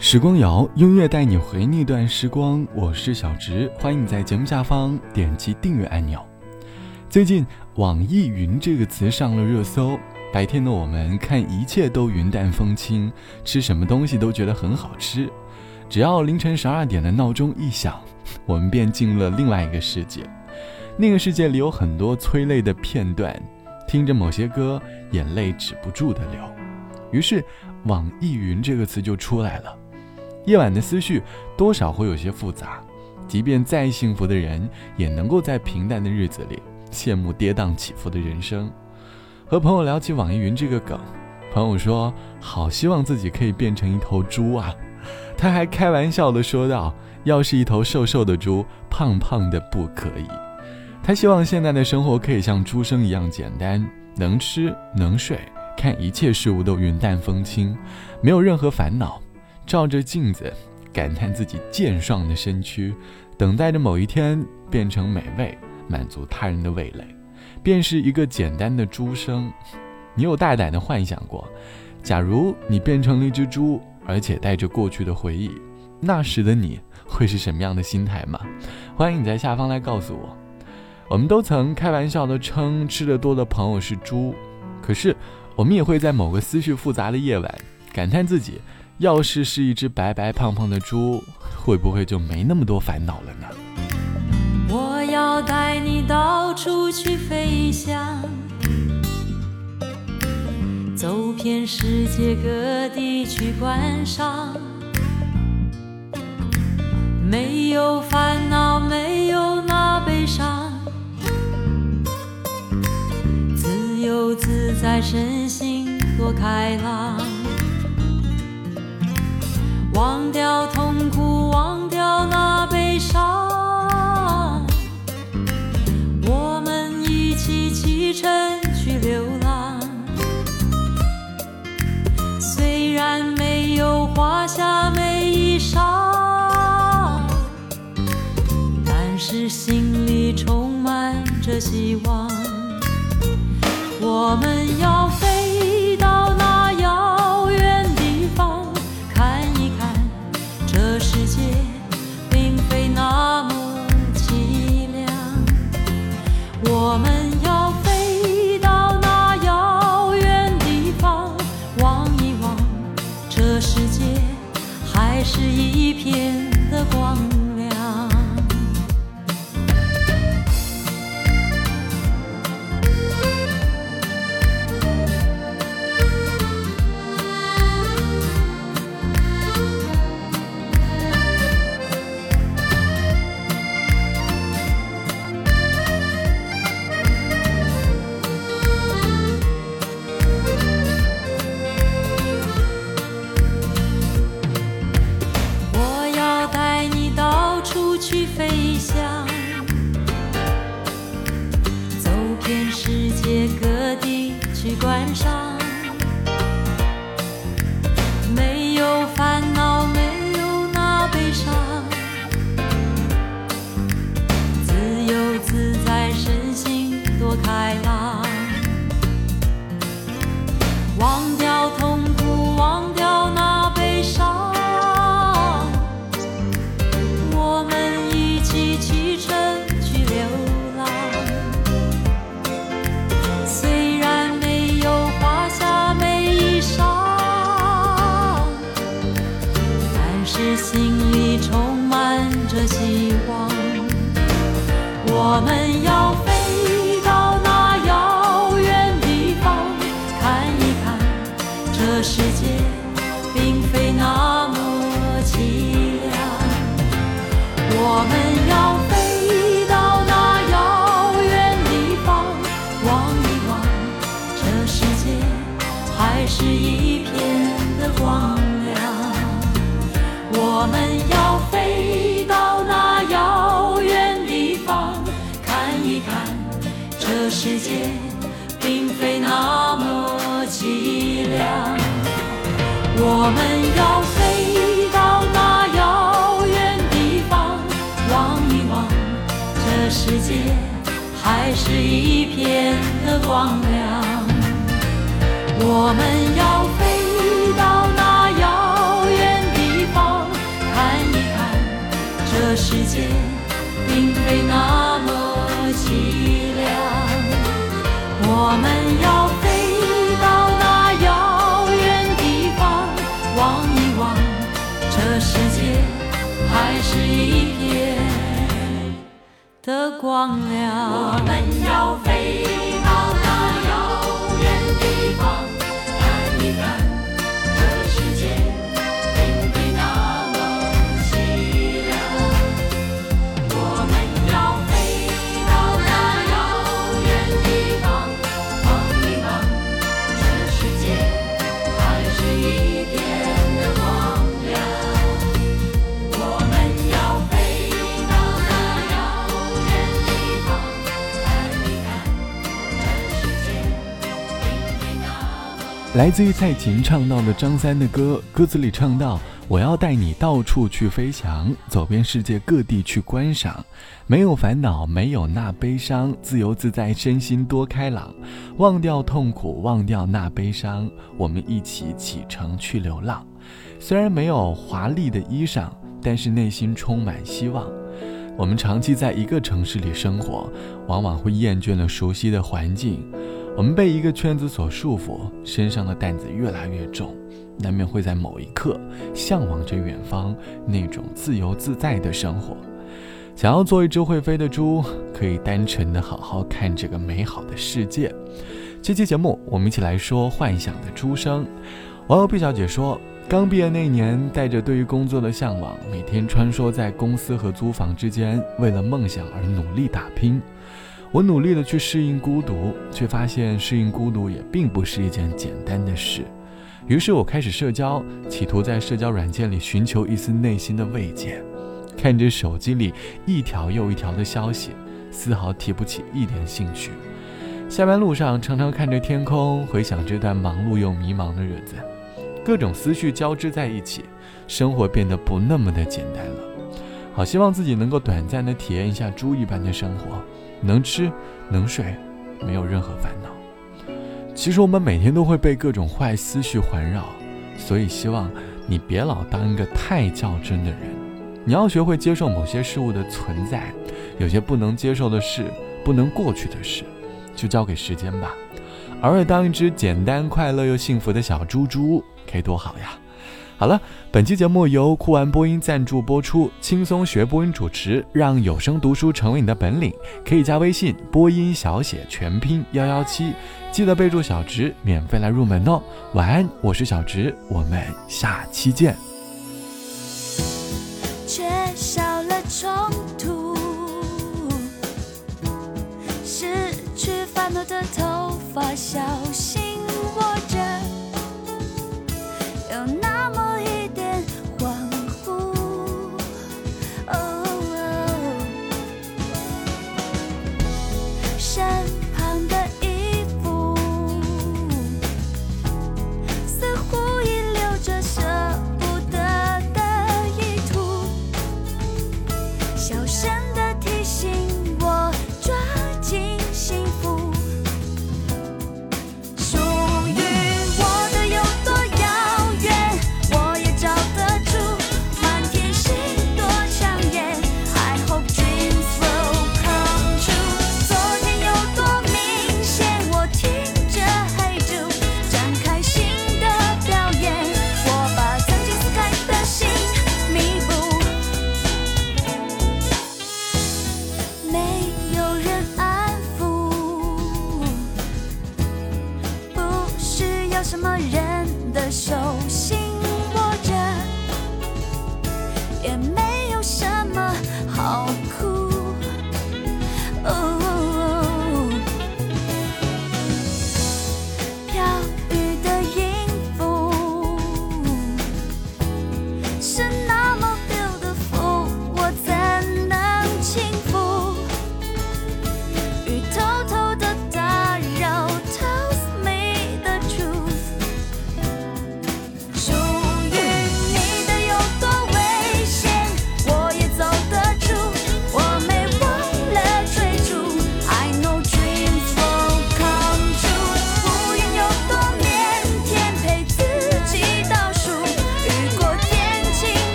时光谣，音乐带你回那段时光。我是小植，欢迎你在节目下方点击订阅按钮。最近“网易云”这个词上了热搜。白天的我们看一切都云淡风轻，吃什么东西都觉得很好吃。只要凌晨十二点的闹钟一响，我们便进入了另外一个世界。那个世界里有很多催泪的片段，听着某些歌，眼泪止不住的流。于是“网易云”这个词就出来了。夜晚的思绪多少会有些复杂，即便再幸福的人，也能够在平淡的日子里羡慕跌宕起伏的人生。和朋友聊起网易云这个梗，朋友说：“好希望自己可以变成一头猪啊！”他还开玩笑的说道：“要是一头瘦瘦的猪，胖胖的不可以。”他希望现在的生活可以像猪生一样简单，能吃能睡，看一切事物都云淡风轻，没有任何烦恼。照着镜子，感叹自己健壮的身躯，等待着某一天变成美味，满足他人的味蕾，便是一个简单的猪生。你有大胆的幻想过，假如你变成了一只猪，而且带着过去的回忆，那时的你会是什么样的心态吗？欢迎你在下方来告诉我。我们都曾开玩笑的称吃的多的朋友是猪，可是我们也会在某个思绪复杂的夜晚，感叹自己。要是是一只白白胖胖的猪，会不会就没那么多烦恼了呢？我要带你到处去飞翔，走遍世界各地去观赏，没有烦恼，没有那悲伤，自由自在，身心多开朗。忘掉痛苦，忘掉那悲伤，我们一起启程去流浪。虽然没有华厦美衣裳，但是心里充满着希望。我们要这世界并非那么凄凉我们要飞到那遥远地方望一望这世界还是一片的光亮。我们要飞到那遥远地方看一看这世界。的光亮。我们要飞。来自于蔡琴唱到的张三的歌，歌词里唱到：“我要带你到处去飞翔，走遍世界各地去观赏，没有烦恼，没有那悲伤，自由自在，身心多开朗，忘掉痛苦，忘掉那悲伤，我们一起启程去流浪。虽然没有华丽的衣裳，但是内心充满希望。我们长期在一个城市里生活，往往会厌倦了熟悉的环境。”我们被一个圈子所束缚，身上的担子越来越重，难免会在某一刻向往着远方那种自由自在的生活。想要做一只会飞的猪，可以单纯的好好看这个美好的世界。这期节目，我们一起来说幻想的猪生。网友毕小姐说，刚毕业那年，带着对于工作的向往，每天穿梭在公司和租房之间，为了梦想而努力打拼。我努力的去适应孤独，却发现适应孤独也并不是一件简单的事。于是我开始社交，企图在社交软件里寻求一丝内心的慰藉。看着手机里一条又一条的消息，丝毫提不起一点兴趣。下班路上常常看着天空，回想这段忙碌又迷茫的日子，各种思绪交织在一起，生活变得不那么的简单了。好希望自己能够短暂的体验一下猪一般的生活。能吃能睡，没有任何烦恼。其实我们每天都会被各种坏思绪环绕，所以希望你别老当一个太较真的人。你要学会接受某些事物的存在，有些不能接受的事、不能过去的事，就交给时间吧。偶尔当一只简单、快乐又幸福的小猪猪，该多好呀！好了，本期节目由酷玩播音赞助播出，轻松学播音主持，让有声读书成为你的本领。可以加微信播音小写全拼幺幺七，记得备注小直，免费来入门哦。晚安，我是小直，我们下期见。缺少了冲突，失去烦恼的头发，小